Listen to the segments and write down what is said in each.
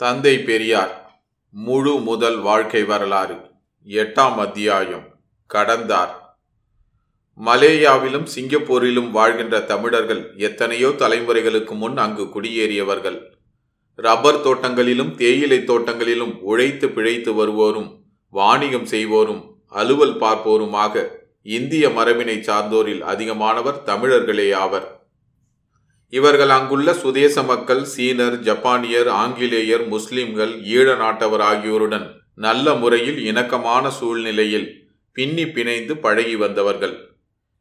தந்தை பெரியார் முழு முதல் வாழ்க்கை வரலாறு எட்டாம் அத்தியாயம் கடந்தார். மலேயாவிலும் சிங்கப்பூரிலும் வாழ்கின்ற தமிழர்கள் எத்தனையோ தலைமுறைகளுக்கு முன் அங்கு குடியேறியவர்கள். ரப்பர் தோட்டங்களிலும் தேயிலை தோட்டங்களிலும் உழைத்து பிழைத்து வருவோரும் வாணிகம் செய்வோரும் அலுவல் பார்ப்போருமாக இந்திய மரபினை சார்ந்தோரில் அதிகமானவர் தமிழர்களே ஆவர். இவர்கள் அங்குள்ள சுதேச மக்கள் சீனர் ஜப்பானியர் ஆங்கிலேயர் முஸ்லிம்கள் ஈழ நாட்டவர் ஆகியோருடன் நல்ல முறையில் இணக்கமான சூழ்நிலையில் பின்னி பிணைந்து பழகி வந்தவர்கள்.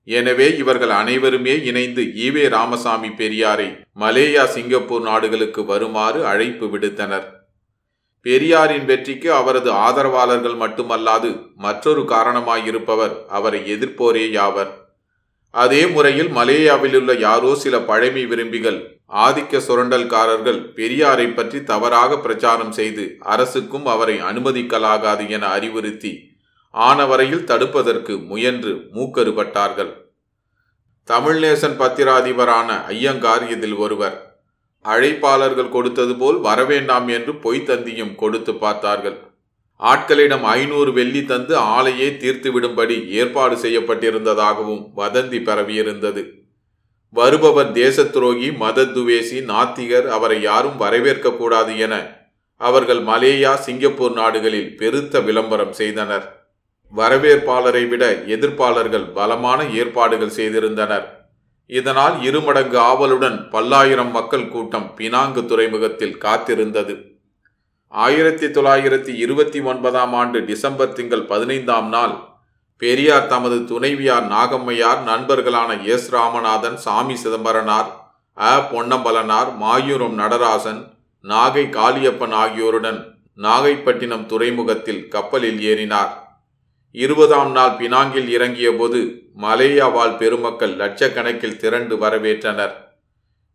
எனவே இவர்கள் அனைவருமே இணைந்து ஈவே ராமசாமி பெரியாரை மலேயா சிங்கப்பூர் நாடுகளுக்கு வருமாறு அழைப்பு விடுத்தனர். பெரியாரின் வெற்றிக்கு அவரது ஆதரவாளர்கள் மட்டுமல்லாது மற்றொரு காரணமாயிருப்பவர் அவரை எதிர்ப்போரேயாவர் அதே முறையில் மலேயாவிலுள்ள யாரோ சில பழமை விரும்பிகள் ஆதிக்க சுரண்டல்காரர்கள் பெரியாரை பற்றி தவறாக பிரச்சாரம் செய்து அரசுக்கும் அவரை அனுமதிக்கலாகாது என அறிவுறுத்தி ஆனவரையில் தடுப்பதற்கு முயன்று மூக்கறுபட்டார்கள். தமிழ்நேசன் பத்திராதிபரான ஐயங்கார் இதில் ஒருவர் அழைப்பாளர்கள் கொடுத்தது போல் வரவேண்டாம் என்று பொய்த்தந்தியும் கொடுத்து பார்த்தார்கள். ஆட்களிடம் ஐநூறு வெள்ளி தந்து ஆலையே தீர்த்துவிடும்படி ஏற்பாடு செய்யப்பட்டிருந்ததாகவும் வதந்தி பரவியிருந்தது. வருபவர் தேச துரோகி மத துவேசி நாத்திகர் அவரை யாரும் வரவேற்க கூடாது என அவர்கள் மலேயா சிங்கப்பூர் நாடுகளில் பெருத்த விளம்பரம் செய்தனர். வரவேற்பாளரை விட எதிர்ப்பாளர்கள் பலமான ஏற்பாடுகள் செய்திருந்தனர். இதனால் இருமடங்கு ஆவலுடன் பல்லாயிரம் மக்கள் கூட்டம் பினாங்கு துறைமுகத்தில் காத்திருந்தது. ஆயிரத்தி தொள்ளாயிரத்தி இருபத்தி ஒன்பதாம் ஆண்டு டிசம்பர் திங்கள் பதினைந்தாம் நாள் பெரியார் தமது துணைவியார் நாகம்மையார் நண்பர்களான எஸ் ராமநாதன் சாமி சிதம்பரனார் அ. பொன்னம்பலனார் மாயூரம் நடராசன் நாகை காளியப்பன் ஆகியோருடன் நாகைப்பட்டினம் துறைமுகத்தில் கப்பலில் ஏறினார். இருபதாம் நாள் பினாங்கில் இறங்கிய போது மலேயா வாழ் பெருமக்கள் லட்சக்கணக்கில் திரண்டு வரவேற்றனர்.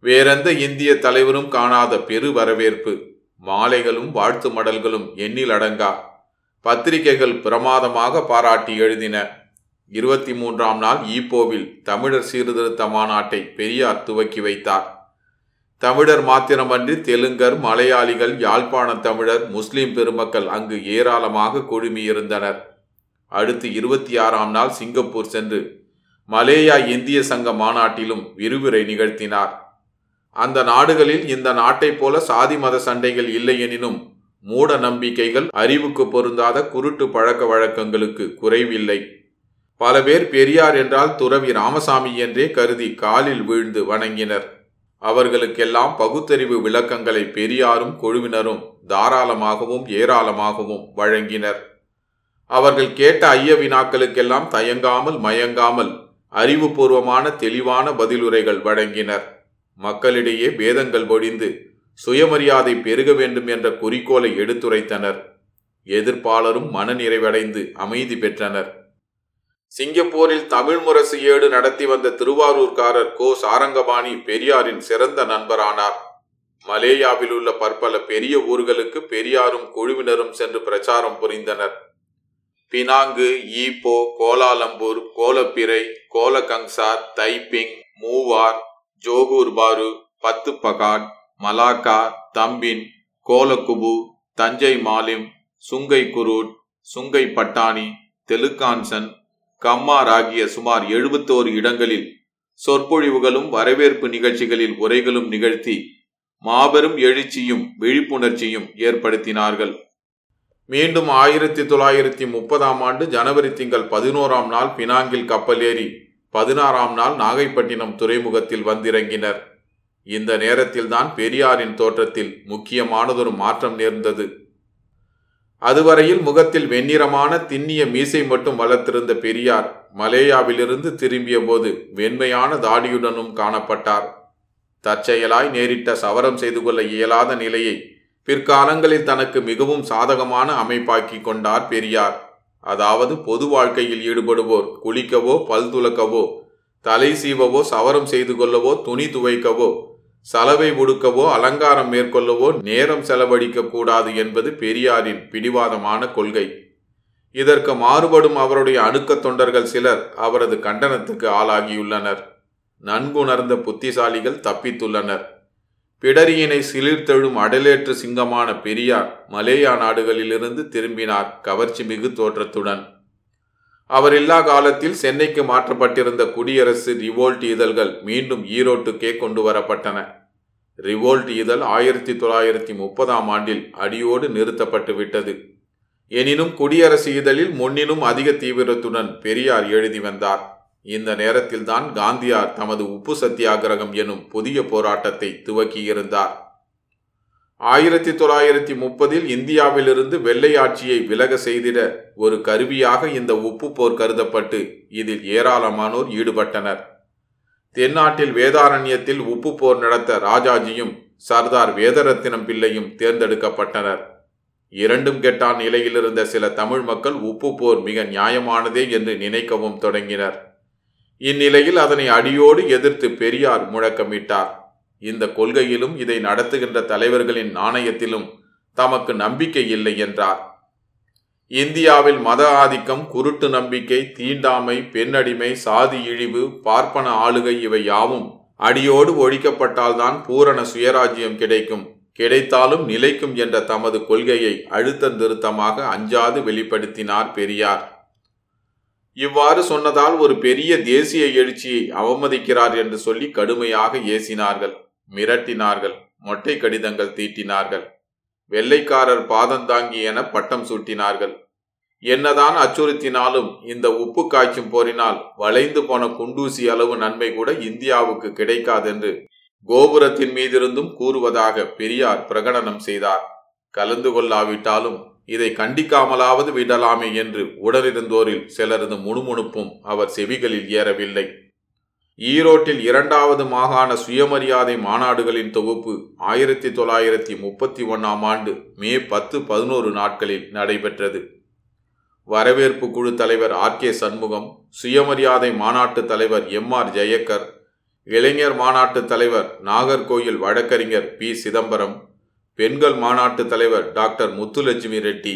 வேறெந்த இந்திய தலைவரும் காணாத பெரு வரவேற்பு. மாலைகளும் வாழ்த்து மடல்களும் எண்ணில் அடங்கா. பத்திரிகைகள் பிரமாதமாக பாராட்டி எழுதின. இருபத்தி மூன்றாம் நாள் ஈப்போவில் தமிழர் சீர்திருத்த மாநாட்டை பெரியார் துவக்கி வைத்தார். தமிழர் மாத்திரமன்றி தெலுங்கர் மலையாளிகள் யாழ்ப்பாண தமிழர் முஸ்லிம் பெருமக்கள் அங்கு ஏராளமாக குழுமியிருந்தனர். அடுத்து இருபத்தி ஆறாம் நாள் சிங்கப்பூர் சென்று மலேயா இந்திய சங்க மாநாட்டிலும் விரிவுரை நிகழ்த்தினார். அந்த நாடுகளில் இந்த நாட்டைப் போல சாதி மத சண்டைகள் இல்லை எனினும் மூட நம்பிக்கைகள் அறிவுக்கு பொருந்தாத குருட்டு பழக்க வழக்கங்களுக்கு குறைவில்லை. பல பேர் பெரியார் என்றால் துறவி ராமசாமி என்றே கருதி காலில் வீழ்ந்து வணங்கினர். அவர்களுக்கெல்லாம் பகுத்தறிவு விளக்கங்களை பெரியாரும் குழுவினரும் தாராளமாகவும் ஏராளமாகவும் வழங்கினர். அவர்கள் கேட்ட ஐய வினாக்களுக்கெல்லாம் தயங்காமல் மயங்காமல் அறிவுபூர்வமான தெளிவான பதிலுரைகள் வழங்கினர். மக்களிடையே பேதங்கள் ஒழிந்து சுயமரியாதை பெருக வேண்டும் என்ற குறிக்கோளை எடுத்துரைத்தனர். எதிர்ப்பாளரும் மனநிறைவடைந்து அமைதி பெற்றனர். சிங்கப்பூரில் தமிழ் முரசு ஏடு நடத்தி வந்த திருவாரூர்காரர் கோ. சாரங்கபாணி பெரியாரின் சிறந்த நண்பரானார். மலேயாவில் உள்ள பற்பல பெரிய ஊர்களுக்கு பெரியாரும் குழுவினரும் சென்று பிரச்சாரம் புரிந்தனர். Penang Ipoh Kuala Lumpur கோலப்பிறை Kuala Kangsar Taiping Muar Johor Bahru Batu Pahat Malacca Tampin Kuala Kubu Tanjung Malim Sungai crude Sungai Petani Teluk Anson Kampar ஆகிய சுமார் எழுபத்தோரு இடங்களில் சொற்பொழிவுகளும் வரவேற்பு நிகழ்ச்சிகளில் உரைகளும் நிகழ்த்தி மாபெரும் எழுச்சியும் விழிப்புணர்ச்சியும் ஏற்படுத்தினார்கள். மீண்டும் ஆயிரத்தி தொள்ளாயிரத்தி முப்பதாம் ஆண்டு ஜனவரி திங்கள் பதினோராம் நாள் பினாங்கில் கப்பல் ஏறி பதினாறாம் நாள் நாகைப்பட்டினம் துறைமுகத்தில் வந்திறங்கினர். இந்த நேரத்தில்தான் பெரியாரின் தோற்றத்தில் முக்கியமானதொரு மாற்றம் நேர்ந்தது. அதுவரையில் முகத்தில் வெண்ணிறமான திண்ணிய மீசை மட்டும் வளர்த்திருந்த பெரியார் மலேயாவிலிருந்து திரும்பிய போது வெண்மையான தாடியுடனும் காணப்பட்டார். தற்செயலாய் நேரிட்ட சவரம் செய்து கொள்ள இயலாத நிலையை பிற்காலங்களில் தனக்கு மிகவும் சாதகமான அமைப்பாக்கி கொண்டார் பெரியார். அதாவது பொது வாழ்க்கையில் ஈடுபடுவோர் குளிக்கவோ பல் துலக்கவோ தலை சீவவோ சவரம் செய்து கொள்ளவோ துணி துவைக்கவோ சலவை உடுக்கவோ அலங்காரம் மேற்கொள்ளவோ நேரம் செலவழிக்க கூடாது என்பது பெரியாரின் பிடிவாதமான கொள்கை. இதற்கு மாறுபடும் அவருடைய அணுக்க தொண்டர்கள் சிலர் அவரது கண்டனத்துக்கு ஆளாகியுள்ளனர். நன்குணர்ந்த புத்திசாலிகள் தப்பித்துள்ளனர். பிடரியினை சிலிர்த்தெழும் அடலேற்று சிங்கமான பெரியார் மலேயா நாடுகளிலிருந்து திரும்பினார் கவர்ச்சி மிகு தோற்றத்துடன். அவர் இல்லா காலத்தில் சென்னைக்கு மாற்றப்பட்டிருந்த குடியரசு ரிவோல்ட் இதழ்கள் மீண்டும் ஈரோட்டுக்கே கொண்டு வரப்பட்டன. ரிவோல்ட் இதழ் ஆயிரத்தி தொள்ளாயிரத்தி முப்பதாம் ஆண்டில் அடியோடு நிறுத்தப்பட்டு விட்டது. எனினும் குடியரசு இதழில் முன்னினும் அதிக தீவிரத்துடன் பெரியார் எழுதி வந்தார். இந்த நேரத்தில்தான் காந்தியார் தமது உப்பு சத்தியாகிரகம் எனும் புதிய போராட்டத்தை துவக்கியிருந்தார். ஆயிரத்தி தொள்ளாயிரத்தி முப்பதில் இந்தியாவிலிருந்து வெள்ளை ஆட்சியை விலக செய்திட ஒரு கருவியாக இந்த உப்பு போர் கருதப்பட்டு இதில் ஏராளமானோர் ஈடுபட்டனர். தென்னாட்டில் வேதாரண்யத்தில் உப்பு போர் நடத்த ராஜாஜியும் சர்தார் வேதரத்தினம் பிள்ளையும் தேர்ந்தெடுக்கப்பட்டனர். இரண்டும் கெட்டான் நிலையில் இருந்த சில தமிழ் மக்கள் உப்பு போர் மிக நியாயமானதே என்று நினைக்கவும் தொடங்கினர். இந்நிலையில் அதனை அடியோடு எதிர்த்து பெரியார் முழக்கமிட்டார். இந்த கொள்கையிலும் இதை நடத்துகின்ற தலைவர்களின் நாணயத்திலும் தமக்கு நம்பிக்கை இல்லை என்றார். இந்தியாவில் மத ஆதிக்கம் குருட்டு நம்பிக்கை தீண்டாமை பெண்ணடிமை சாதி இழிவு பார்ப்பன ஆளுகை இவை யாவும் அடியோடு ஒழிக்கப்பட்டால்தான் பூரண சுயராஜ்யம் கிடைக்கும். கிடைத்தாலும் நிலைக்கும் என்ற தமது கொள்கையை அழுத்த திருத்தமாக அஞ்சாது வெளிப்படுத்தினார் பெரியார். இவ்வாறு சொன்னதால் ஒரு பெரிய தேசிய எழுச்சியை அவமதிக்கிறார் என்று சொல்லி கடுமையாக ஏசினார்கள் மிரட்டினார்கள் மொட்டை கடிதங்கள் தீட்டினார்கள். வெள்ளைக்காரர் பாதந்தாங்கி என பட்டம் சூட்டினார்கள். என்னதான் அச்சுறுத்தினாலும் இந்த உப்பு காய்ச்சும் போரினால் வளைந்து போன குண்டூசி அளவு நன்மை கூட இந்தியாவுக்கு கிடைக்காதென்று கோபுரத்தின் மீதிருந்தும் கூறுவதாக பெரியார் பிரகடனம் செய்தார். கலந்து கொள்ளாவிட்டாலும் இதை கண்டிக்காமலாவது விடலாமே என்று உடனிருந்தோரில் சிலரது முணுமுணுப்பும் அவர் செவிகளில் ஏறவில்லை. ஈரோட்டில் இரண்டாவது மாகாண சுயமரியாதை மாநாடுகளின் தொகுப்பு ஆயிரத்தி தொள்ளாயிரத்தி முப்பத்தி ஒன்றாம் ஆண்டு மே பத்து பதினோரு நாட்களில் நடைபெற்றது. வரவேற்பு குழு தலைவர் ஆர் கே சண்முகம் சுயமரியாதை மாநாட்டு தலைவர் எம் ஆர் ஜெயக்கர் இளைஞர் மாநாட்டு தலைவர் நாகர்கோயில் வழக்கறிஞர் பி சிதம்பரம் பெண்கள் மாநாட்டு தலைவர் டாக்டர் முத்துலட்சுமி ரெட்டி.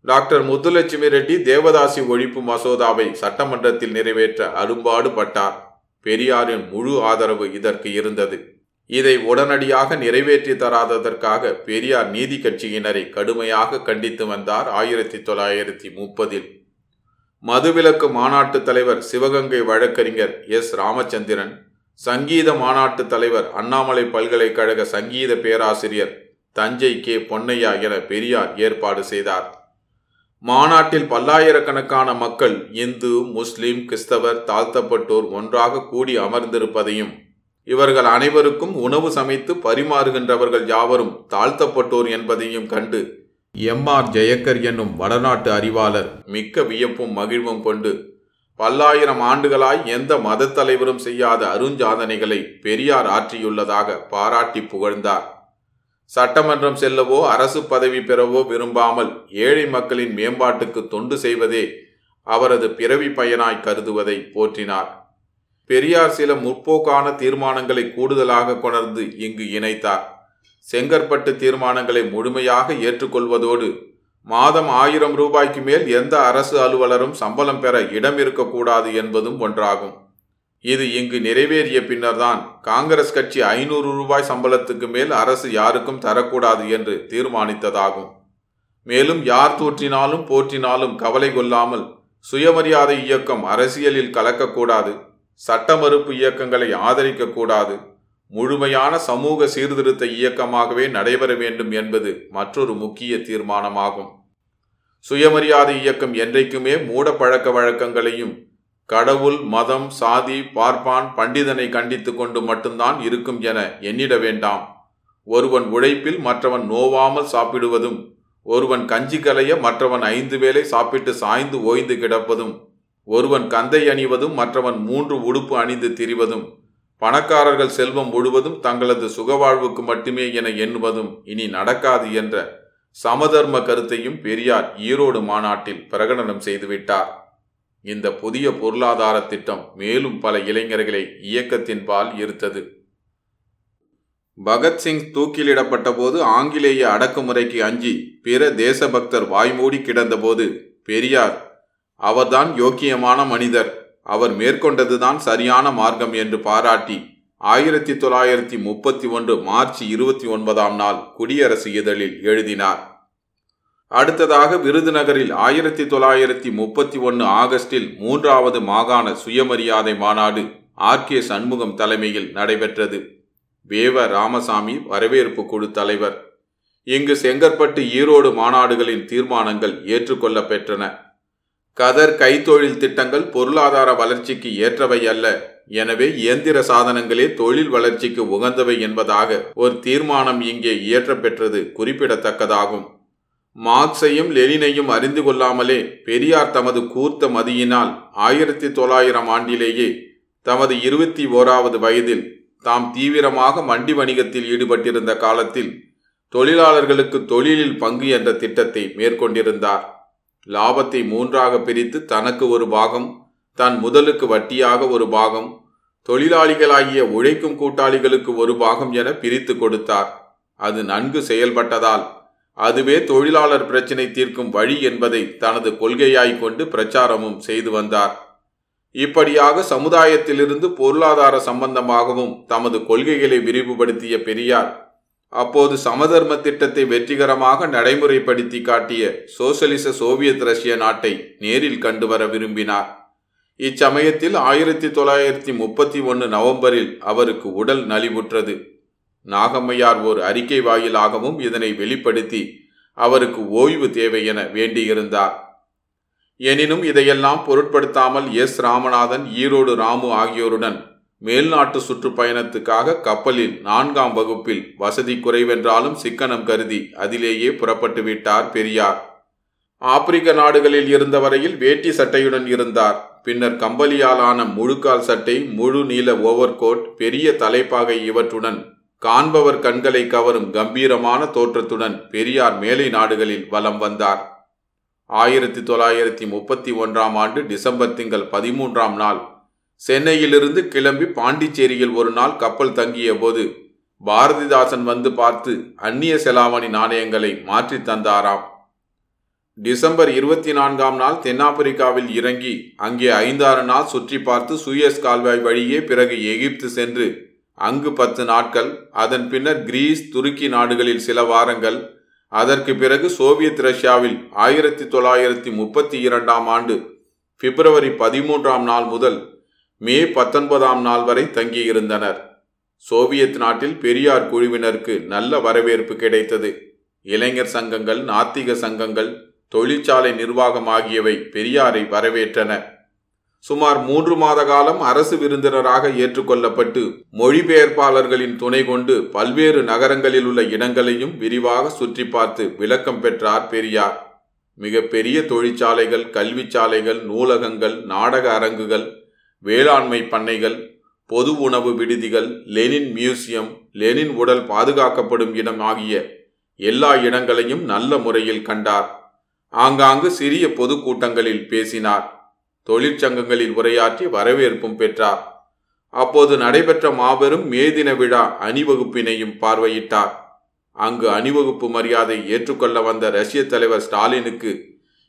டாக்டர் முத்துலட்சுமி ரெட்டி தேவதாசி ஒழிப்பு மசோதாவை சட்டமன்றத்தில் நிறைவேற்ற அரும்பாடு பட்டார் பெரியாரின் முழு ஆதரவு இதற்கு இருந்தது. இதை உடனடியாக நிறைவேற்றி தராததற்காக பெரியார் நீதி கட்சியினரை கடுமையாக கண்டித்து வந்தார் ஆயிரத்தி தொள்ளாயிரத்தி முப்பதில். மதுவிலக்கு மாநாட்டு தலைவர் சிவகங்கை வழக்கறிஞர் எஸ். ராமச்சந்திரன் சங்கீத மாநாட்டு தலைவர் அண்ணாமலை பல்கலைக்கழக சங்கீத பேராசிரியர் தஞ்சை கே பொன்னையா என பெரியார் ஏற்பாடு செய்தார். மாநாட்டில் பல்லாயிரக்கணக்கான மக்கள் இந்து முஸ்லிம் கிறிஸ்தவர் தாழ்த்தப்பட்டோர் ஒன்றாக கூடி அமர்ந்திருப்பதையும் இவர்கள் அனைவருக்கும் உணவு சமைத்து பரிமாறுகின்றவர்கள் யாவரும் தாழ்த்தப்பட்டோர் என்பதையும் கண்டு எம் ஆர் ஜெயக்கர் என்னும் வடநாட்டு அறிவாளர் மிக்க வியப்பும் மகிழ்வும் கொண்டு பல்லாயிரம் ஆண்டுகளாய் எந்த மதத் தலைவரும் செய்யாத அருஞ்சாதனைகளை பெரியார் ஆற்றியுள்ளதாக பாராட்டி புகழ்ந்தார். சட்டமன்றம் செல்லவோ அரசு பதவி பெறவோ விரும்பாமல் ஏழை மக்களின் மேம்பாட்டுக்கு தொண்டு செய்வதே அவரது பிறவி பயனாய் கருதுவதை போற்றினார். பெரியார் சில முற்போக்கான தீர்மானங்களை கூடுதலாக கொணர்ந்து இங்கு இணைத்தார். செங்கற்பட்டு தீர்மானங்களை முழுமையாக ஏற்றுக்கொள்வதோடு மாதம் ஆயிரம் ரூபாய்க்கு மேல் எந்த அரசு அலுவலரும் சம்பளம் பெற இடம் இருக்கக்கூடாது என்பதும் ஒன்றாகும். இது இங்கு நிறைவேறிய பின்னர்தான் காங்கிரஸ் கட்சி ஐநூறு ரூபாய் சம்பளத்துக்கு மேல் அரசு யாருக்கும் தரக்கூடாது என்று தீர்மானித்ததாகும். மேலும் யார் தோற்றினாலும் போற்றினாலும் கவலை கொள்ளாமல் சுயமரியாதை இயக்கம் அரசியலில் கலக்கக்கூடாது சட்ட மறுப்பு இயக்கங்களை ஆதரிக்கக்கூடாது முழுமையான சமூக சீர்திருத்த இயக்கமாகவே நடைபெற வேண்டும் என்பது மற்றொரு முக்கிய தீர்மானமாகும். சுயமரியாதை இயக்கம் என்றைக்குமே மூட பழக்க வழக்கங்களையும் கடவுள் மதம் சாதி பார்ப்பான் பண்டிதனை கண்டித்து கொண்டு மட்டும்தான் இருக்கும் என எண்ணிட வேண்டாம். ஒருவன் உழைப்பில் மற்றவன் நோவாமல் சாப்பிடுவதும் ஒருவன் கஞ்சி கலைய மற்றவன் ஐந்து வேளை சாப்பிட்டு சாய்ந்து ஓய்ந்து கிடப்பதும் ஒருவன் கந்தை அணிவதும் மற்றவன் மூன்று உடுப்பு அணிந்து திரிவதும் பணக்காரர்கள் செல்வம் முழுவதும் தங்களது சுகவாழ்வுக்கு மட்டுமே என எண்ணுவதும் இனி நடக்காது என்ற சமதர்ம கருத்தையும் பெரியார் ஈரோடு மாநாட்டில் பிரகடனம் செய்துவிட்டார். இந்த புதிய பொருளாதார திட்டம் மேலும் பல இளைஞர்களை இயக்கத்தின் பால் ஈர்த்தது. பகத்சிங் தூக்கிலிடப்பட்ட போது ஆங்கிலேய அடக்குமுறைக்கு அஞ்சி பிற தேசபக்தர் வாய்மூடி கிடந்தபோது பெரியார் அவர்தான் யோக்கியமான மனிதர். அவர் மேற்கொண்டதுதான் சரியான மார்க்கம் என்று பாராட்டி ஆயிரத்தி தொள்ளாயிரத்தி முப்பத்தி ஒன்று மார்ச் இருபத்தி ஒன்பதாம் நாள் குடியரசு இதழில் எழுதினார். அடுத்ததாக விருதுநகரில் ஆயிரத்தி தொள்ளாயிரத்தி முப்பத்தி ஒன்று ஆகஸ்டில் மூன்றாவது மாகாண சுயமரியாதை மாநாடு ஆர். கே. சண்முகம் தலைமையில் நடைபெற்றது. வேவ ராமசாமி வரவேற்பு குழு தலைவர். இங்கு செங்கற்பட்டு ஈரோடு மாநாடுகளின் தீர்மானங்கள் ஏற்றுக்கொள்ள பெற்றன. கதர் கைத்தொழில் திட்டங்கள் பொருளாதார வளர்ச்சிக்கு ஏற்றவை அல்ல. எனவே இயந்திர சாதனங்களே தொழில் வளர்ச்சிக்கு உகந்தவை என்பதாக ஒரு தீர்மானம் இங்கே இயற்றப்பெற்றது குறிப்பிடத்தக்கதாகும். மார்க்ஸையும் லெனினையும் அறிந்து கொள்ளாமலே பெரியார் தமது கூர்த்த மதியினால் ஆயிரத்தி தொள்ளாயிரம் ஆண்டிலேயே தமது இருபத்தி ஓராவது வயதில் தாம் தீவிரமாக மண்டி வணிகத்தில் ஈடுபட்டிருந்த காலத்தில் தொழிலாளர்களுக்கு தொழிலில் பங்கு என்ற திட்டத்தை மேற்கொண்டிருந்தார். லாபத்தை மூன்றாக பிரித்து தனக்கு ஒரு பாகம் தன் முதலுக்கு வட்டியாக ஒரு பாகம் தொழிலாளிகளாகிய உழைக்கும் கூட்டாளிகளுக்கு ஒரு பாகம் என பிரித்து கொடுத்தார். அது நன்கு செயல்பட்டதால் அதுவே தொழிலாளர் பிரச்சினை தீர்க்கும் வழி என்பதை தனது கொள்கையாய் கொண்டு பிரச்சாரமும் செய்து வந்தார். இப்படியாக சமுதாயத்திலிருந்து பொருளாதார சம்பந்தமாகவும் தமது கொள்கைகளை விரிவுபடுத்திய பெரியார் அப்போது சமதர்ம திட்டத்தை வெற்றிகரமாக நடைமுறைப்படுத்தி காட்டிய சோசலிச சோவியத் ரஷ்ய நாட்டை நேரில் கண்டு வர விரும்பினார். இச்சமயத்தில் ஆயிரத்தி தொள்ளாயிரத்தி முப்பத்தி ஒன்று நவம்பரில் அவருக்கு உடல் நலிவுற்றது. நாகம்மையார் ஓர் அறிக்கை வாயிலாகவும் இதனை வெளிப்படுத்தி அவருக்கு ஓய்வு தேவை என வேண்டியிருந்தார். எனினும் இதையெல்லாம் பொருட்படுத்தாமல் எஸ். ராமநாதன் ஈரோடு ராமு ஆகியோருடன் மேல்நாட்டு சுற்றுப்பயணத்துக்காக கப்பலில் நான்காம் வகுப்பில் வசதி குறைவென்றாலும் சிக்கனம் கருதி அதிலேயே புறப்பட்டு விட்டார் பெரியார். ஆப்பிரிக்க நாடுகளில் இருந்த வரையில் வேட்டி சட்டையுடன் இருந்தார். பின்னர் கம்பளியாலான முழுக்கால் சட்டை முழு நீல ஓவர்கோட் பெரிய தலைப்பாகை இவற்றுடன் காண்பவர் கண்களை கவரும் கம்பீரமான தோற்றத்துடன் பெரியார் மேலை நாடுகளில் வலம் வந்தார். ஆயிரத்தி தொள்ளாயிரத்தி முப்பத்தி ஒன்றாம் ஆண்டு டிசம்பர் திங்கள் பதிமூன்றாம் நாள் சென்னையிலிருந்து கிளம்பி பாண்டிச்சேரியில் ஒரு நாள் கப்பல் தங்கிய போது பாரதிதாசன் வந்து பார்த்து அந்நிய செலாவணி நாணயங்களை மாற்றி தந்தாராம். டிசம்பர் இருபத்தி நான்காம் நாள் தென்னாப்பிரிக்காவில் இறங்கி அங்கே ஐந்தாறு நாள் சுற்றி பார்த்து சூயஸ் கால்வாய் வழியே பிறகு எகிப்து சென்று அங்கு பத்து நாட்கள் அதன் பின்னர் கிரீஸ் துருக்கி நாடுகளில் சில வாரங்கள். அதற்கு பிறகு சோவியத் ரஷ்யாவில் ஆயிரத்தி தொள்ளாயிரத்தி முப்பத்தி இரண்டாம் ஆண்டு பிப்ரவரி பதிமூன்றாம் நாள் முதல் மே பத்தொன்பதாம் நாள் வரை தங்கியிருந்தனர். சோவியத் நாட்டில் பெரியார் குழுவினருக்கு நல்ல வரவேற்பு கிடைத்தது. இளைஞர் சங்கங்கள் நாத்திக சங்கங்கள் தொழிற்சாலை நிர்வாகம் ஆகியவை பெரியாரை வரவேற்றன. சுமார் மூன்று மாத காலம் அரசு விருந்தினராக ஏற்றுக்கொள்ளப்பட்டு மொழிபெயர்ப்பாளர்களின் துணை கொண்டு பல்வேறு நகரங்களில் உள்ள இடங்களையும் விரிவாக சுற்றி பார்த்து விளக்கம் பெற்றார் பெரியார். மிக பெரிய தொழிற்சாலைகள் கல்விச்சாலைகள் நூலகங்கள் நாடக அரங்குகள் வேளாண்மை பண்ணைகள் பொது உணவு விடுதிகள் லெனின் மியூசியம் லெனின் உடல் பாதுகாக்கப்படும் இடம் ஆகிய எல்லா இடங்களையும் நல்ல முறையில் கண்டார். ஆங்காங்கு சிறிய பொதுக்கூட்டங்களில் பேசினார். தொழிற்சங்கங்களில் உரையாற்றி வரவேற்பும் பெற்றார். அப்போது நடைபெற்ற மாபெரும் மேதின விழா அணிவகுப்பினையும் பார்வையிட்டார். அங்கு அணிவகுப்பு மரியாதை ஏற்றுக்கொள்ள வந்த ரஷ்ய தலைவர் ஸ்டாலினுக்கு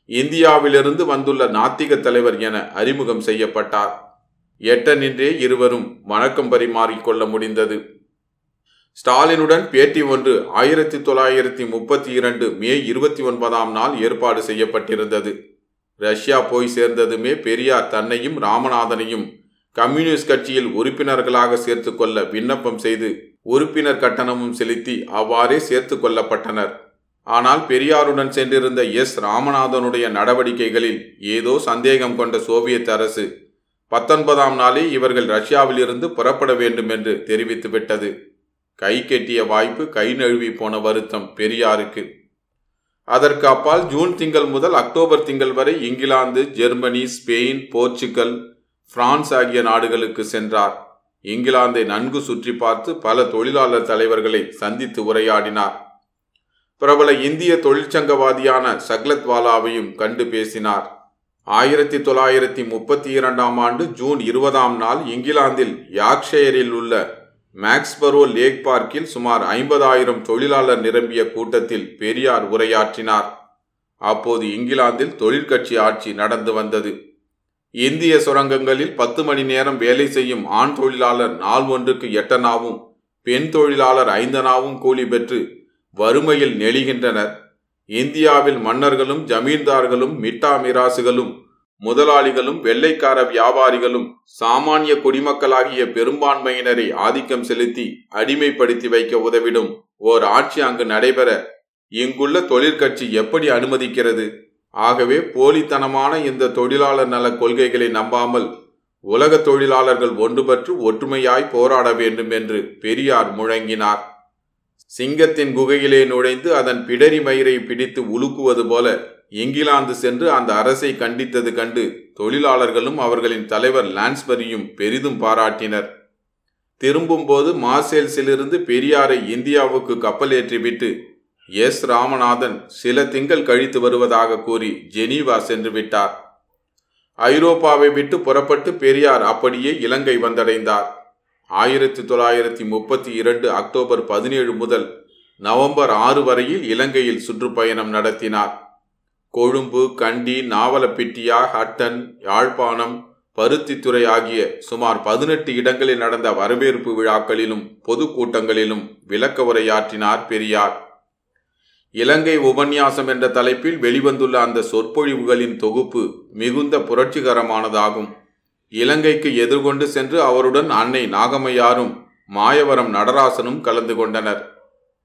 இந்தியாவிலிருந்து வந்துள்ள நாத்திக தலைவர் என அறிமுகம் செய்யப்பட்டார். எட்ட நின்றே இருவரும் வணக்கம் பரிமாறிக்கொள்ள முடிந்தது. ஸ்டாலினுடன் பேட்டி ஒன்று ஆயிரத்தி தொள்ளாயிரத்தி முப்பத்தி இரண்டு மே இருபத்தி ஒன்பதாம் நாள் ஏற்பாடு செய்யப்பட்டிருந்தது. ரஷ்யா போய் சேர்ந்ததுமே பெரியார் தன்னையும் ராமநாதனையும் கம்யூனிஸ்ட் கட்சியில் உறுப்பினர்களாக சேர்த்து கொள்ள விண்ணப்பம் செய்து உறுப்பினர் கட்டணமும் செலுத்தி அவ்வாறே சேர்த்து கொள்ளப்பட்டனர். ஆனால் பெரியாருடன் சென்றிருந்த எஸ். ராமநாதனுடைய நடவடிக்கைகளில் ஏதோ சந்தேகம் கொண்ட சோவியத் அரசு பத்தொன்பதாம் நாளே இவர்கள் ரஷ்யாவிலிருந்து புறப்பட வேண்டும் என்று தெரிவித்துவிட்டது. கை கெட்டிய வாய்ப்பு கை நழுவி போன வருத்தம் பெரியாருக்கு. அதற்கு அப்பால் ஜூன் திங்கள் முதல் அக்டோபர் திங்கள் வரை England Germany Spain Portugal France ஆகிய நாடுகளுக்கு சென்றார். இங்கிலாந்தை நன்கு சுற்றி பார்த்து பல தொழிலாளர் தலைவர்களை சந்தித்து உரையாடினார். பிரபல இந்திய தொழிற்சங்கவாதியான சக்லத்வாலாவையும் கண்டு பேசினார். ஆயிரத்தி தொள்ளாயிரத்தி முப்பத்தி இரண்டாம் ஆண்டு ஜூன் இருபதாம் நாள் இங்கிலாந்தில் யாக்ஷயரில் உள்ள மேக்ஸ்பரோ லேக் பார்க்கில் சுமார் ஐம்பதாயிரம் தொழிலாளர் நிரம்பிய கூட்டத்தில் பெரியார் உரையாற்றினார். அப்போது இங்கிலாந்தில் தொழிற்கட்சி ஆட்சி நடந்து வந்தது. இந்திய சுரங்கங்களில் பத்து மணி நேரம் வேலை செய்யும் ஆண் தொழிலாளர் நாள் ஒன்றுக்கு எட்டனாவும் பெண் தொழிலாளர் ஐந்தனாவும் கூலி பெற்று வறுமையில் நெளிகின்றனர். இந்தியாவில் மன்னர்களும் ஜமீன்தார்களும் மிட்டா மிராசுகளும் முதலாளிகளும் வெள்ளைக்கார வியாபாரிகளும் சாமானிய குடிமக்களாகிய பெரும்பான்மையினரை ஆதிக்கம் செலுத்தி அடிமைப்படுத்தி வைக்க உதவிடும் ஓர் ஆட்சி அங்கு நடைபெற இங்குள்ள தொழிற்கட்சி எப்படி அனுமதிக்கிறது? ஆகவே போலித்தனமான இந்த தொழிலாளர் நல கொள்கைகளை நம்பாமல் உலக தொழிலாளர்கள் ஒன்றுபற்று ஒற்றுமையாய் போராட வேண்டும் என்று பெரியார் முழங்கினார். சிங்கத்தின் குகையிலே நுழைந்து அதன் பிடரி மயிரை பிடித்து உலுக்குவது போல இங்கிலாந்து சென்று அந்த அரசை கண்டித்தது கண்டு தொழிலாளர்களும் அவர்களின் தலைவர் லான்ஸ்பரியும் பெரிதும் பாராட்டினர். திரும்பும்போது மார்சேல்ஸிலிருந்து பெரியாரை இந்தியாவுக்கு கப்பல் ஏற்றிவிட்டு எஸ். ராமநாதன் சில திங்கள் கழித்து வருவதாக கூறி ஜெனீவா சென்று விட்டார். ஐரோப்பாவை விட்டு புறப்பட்டு பெரியார் அப்படியே இலங்கை வந்தடைந்தார். ஆயிரத்தி தொள்ளாயிரத்தி முப்பத்தி இரண்டு அக்டோபர் பதினேழு முதல் நவம்பர் ஆறு வரையில் இலங்கையில் சுற்றுப்பயணம் நடத்தினார். கொழும்பு கண்டி நாவலப்பிட்டியா ஹட்டன் யாழ்ப்பாணம் பருத்தித்துறை ஆகிய சுமார் பதினெட்டு இடங்களில் நடந்த வரவேற்பு விழாக்களிலும் பொதுக்கூட்டங்களிலும் விளக்க உரையாற்றினார் பெரியார். இலங்கை உபன்யாசம் என்ற தலைப்பில் வெளிவந்துள்ள அந்த சொற்பொழிவுகளின் தொகுப்பு மிகுந்த புரட்சிகரமானதாகும். இலங்கைக்கு எதிர்கொண்டு சென்று அவருடன் அன்னை நாகமையாரும் மாயவரம் நடராசனும் கலந்து கொண்டனர்.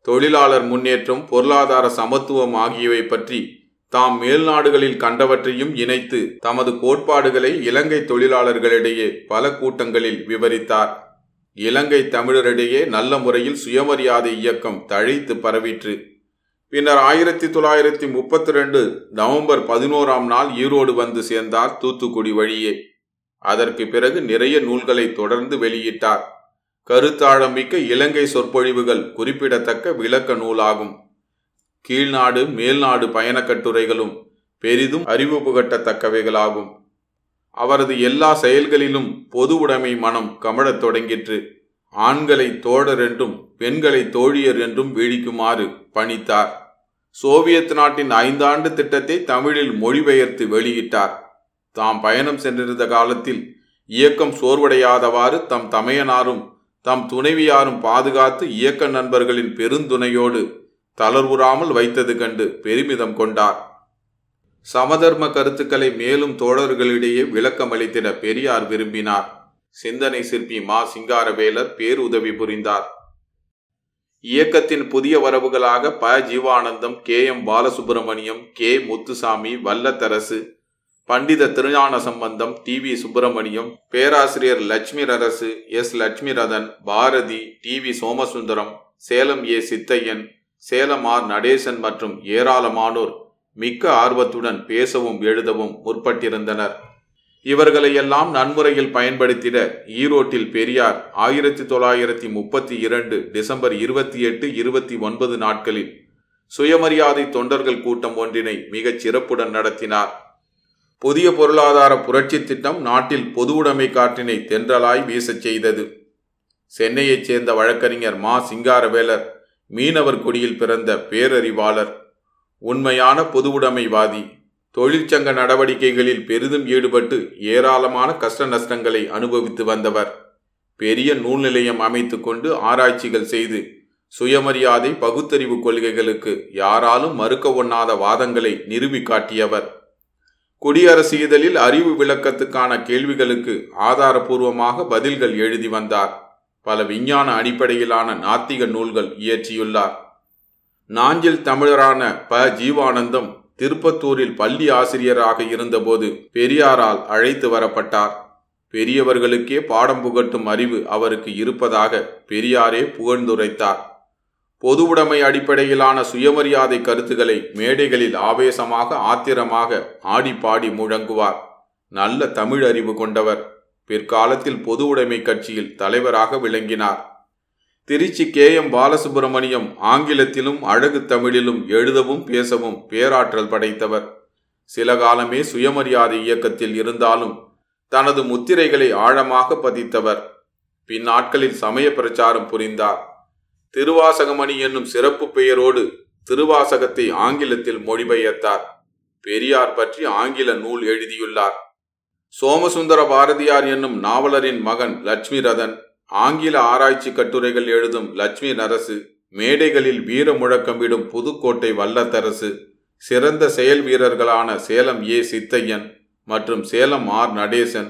தொழிலாளர் முன்னேற்றம் பொருளாதார சமத்துவம் ஆகியவை பற்றி தாம் மேல்நாடுகளில் கண்டவற்றையும் இணைத்து தமது கோட்பாடுகளை இலங்கை தொழிலாளர்களிடையே பல கூட்டங்களில் விவரித்தார். இலங்கை தமிழரிடையே நல்ல முறையில் சுயமரியாதை இயக்கம் தழைத்து பரவிற்று. பின்னர் ஆயிரத்தி தொள்ளாயிரத்தி முப்பத்தி ரெண்டு நவம்பர் பதினோராம் நாள் ஈரோடு வந்து சேர்ந்தார் தூத்துக்குடி வழியே. அதற்கு பிறகு நிறைய நூல்களை தொடர்ந்து வெளியிட்டார். கருத்தாழமிக்க இலங்கை சொற்பொழிவுகள் குறிப்பிடத்தக்க விளக்க நூலாகும். கீழ்நாடு மேல்நாடு பயணக் கட்டுரைகளும் பெரிதும் அறிவு புகட்டத்தக்கவைகளாகும் அவரது எல்லா செயல்களிலும் பொது உடைமை மனம் கமழத் தொடங்கிற்று. ஆண்களை தோழர் என்றும் பெண்களை தோழியர் என்றும் வீழிக்குமாறு பணித்தார். சோவியத் நாட்டின் ஐந்தாண்டு திட்டத்தை தமிழில் மொழிபெயர்த்து வெளியிட்டார். தாம் பயணம் சென்றிருந்த காலத்தில் இயக்கம் சோர்வடையாதவாறு தம் தமையனாரும் தம் துணைவியாரும் பாதுகாத்து இயக்க நண்பர்களின் பெருந்துணையோடு தளர்வுறாமல் வைத்தது கண்டு பெருமிதம் கொண்டார். சமதர்ம கருத்துக்களை மேலும் தோழர்களிடையே விளக்கமளித்திட பெரியார் விரும்பினார். சிந்தனை சிற்பி மா சிங்காரவேலர் பேருதவி புரிந்தார். இயக்கத்தின் புதிய வரவுகளாக ப. Jeevanandham K. M. Balasubramaniam K. Muthusamy Vallatharasu Panditha Thirugnana Sambandham T. V. Subramaniam பேராசிரியர் Lakshmi Arasu S. Lakshmi Rathan Bharathi T. V. Somasundaram Salem A. Chithaiyan Salem R Natesan மற்றும் ஏராளமானோர் மிக்க ஆர்வத்துடன் பேசவும் எழுதவும் முற்பட்டிருந்தனர். இவர்களையெல்லாம் நன்முறையில் பயன்படுத்திட ஈரோட்டில் பெரியார் ஆயிரத்தி தொள்ளாயிரத்தி முப்பத்தி இரண்டு டிசம்பர் இருபத்தி எட்டு இருபத்தி ஒன்பது நாட்களில் சுயமரியாதை தொண்டர்கள் கூட்டம் ஒன்றினை மிகச் சிறப்புடன் நடத்தினார். புதிய பொருளாதார புரட்சி திட்டம் நாட்டில் பொதுவுடைமை காற்றினை தென்றலாய் வீசச் செய்தது. சென்னையைச் சேர்ந்த வழக்கறிஞர் மா. சிங்காரவேலர் மீனவர் கொடியில் பிறந்த பேரறிவாளர் உண்மையான பொதுவுடைமைவாதி தொழிற்சங்க நடவடிக்கைகளில் பெரிதும் ஈடுபட்டு ஏராளமான கஷ்ட நஷ்டங்களை அனுபவித்து வந்தவர். பெரிய நூல் நிலையம் அமைத்து கொண்டு ஆராய்ச்சிகள் செய்து சுயமரியாதை பகுத்தறிவு கொள்கைகளுக்கு யாராலும் மறுக்க ஒண்ணாத வாதங்களை நிறுவி காட்டியவர். குடியரசு இதழில் அறிவு விளக்கத்துக்கான கேள்விகளுக்கு ஆதாரபூர்வமாக பதில்கள் எழுதி வந்தார். பல விஞ்ஞான அடிப்படையிலான நாத்திக நூல்கள் இயற்றியுள்ளார். நாஞ்சில் தமிழரான ப. ஜீவானந்தம் திருப்பத்தூரில் பள்ளி ஆசிரியராக இருந்தபோது பெரியாரால் அழைத்து வரப்பட்டார். பெரியவர்களுக்கே பாடம் புகட்டும் அறிவு அவருக்கு இருப்பதாக பெரியாரே புகழ்ந்துரைத்தார். பொதுவுடைமை அடிப்படையிலான சுயமரியாதை கருத்துக்களை மேடைகளில் ஆவேசமாக ஆத்திரமாக ஆடிப்பாடி முழங்குவார். நல்ல தமிழ் அறிவு கொண்டவர். பிற்காலத்தில் பொது உடைமை கட்சியில் தலைவராக விளங்கினார். திருச்சி கே. எம். பாலசுப்பிரமணியம் ஆங்கிலத்திலும் அழகு தமிழிலும் எழுதவும் பேசவும் பேராற்றல் படைத்தவர். சில காலமே சுயமரியாதை இயக்கத்தில் இருந்தாலும் தனது முத்திரைகளை ஆழமாக பதித்தவர். பின்னாட்களில் சமய பிரச்சாரம் புரிந்தார். திருவாசகமணி என்னும் சிறப்பு பெயரோடு திருவாசகத்தை ஆங்கிலத்தில் மொழிபெயர்த்தார். பெரியார் பற்றி ஆங்கில நூல் எழுதியுள்ளார். சோமசுந்தர பாரதியார் என்னும் நாவலரின் மகன் லட்சுமி ரதன் ஆங்கில ஆராய்ச்சி கட்டுரைகள் எழுதும் லட்சுமி நரசு மேடைகளில் வீர முழக்கமிடும் புதுக்கோட்டை வல்லத்தரசு சிறந்த செயல் வீரர்களான சேலம் ஏ. சித்தையன் மற்றும் சேலம் ஆர். நடேசன்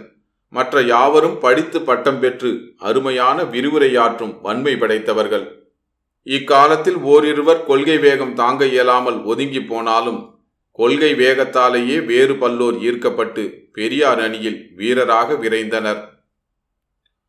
மற்ற யாவரும் படித்து பட்டம் பெற்று அருமையான விரிவுரையாற்றும் வன்மை படைத்தவர்கள். இக்காலத்தில் ஓரிருவர் கொள்கை வேகம் தாங்க இயலாமல் ஒதுங்கி போனாலும் கொள்கை வேகத்தாலேயே வேறு பல்லோர் ஈர்க்கப்பட்டு பெரியார் அணியில் வீரராக விரைந்தனர்.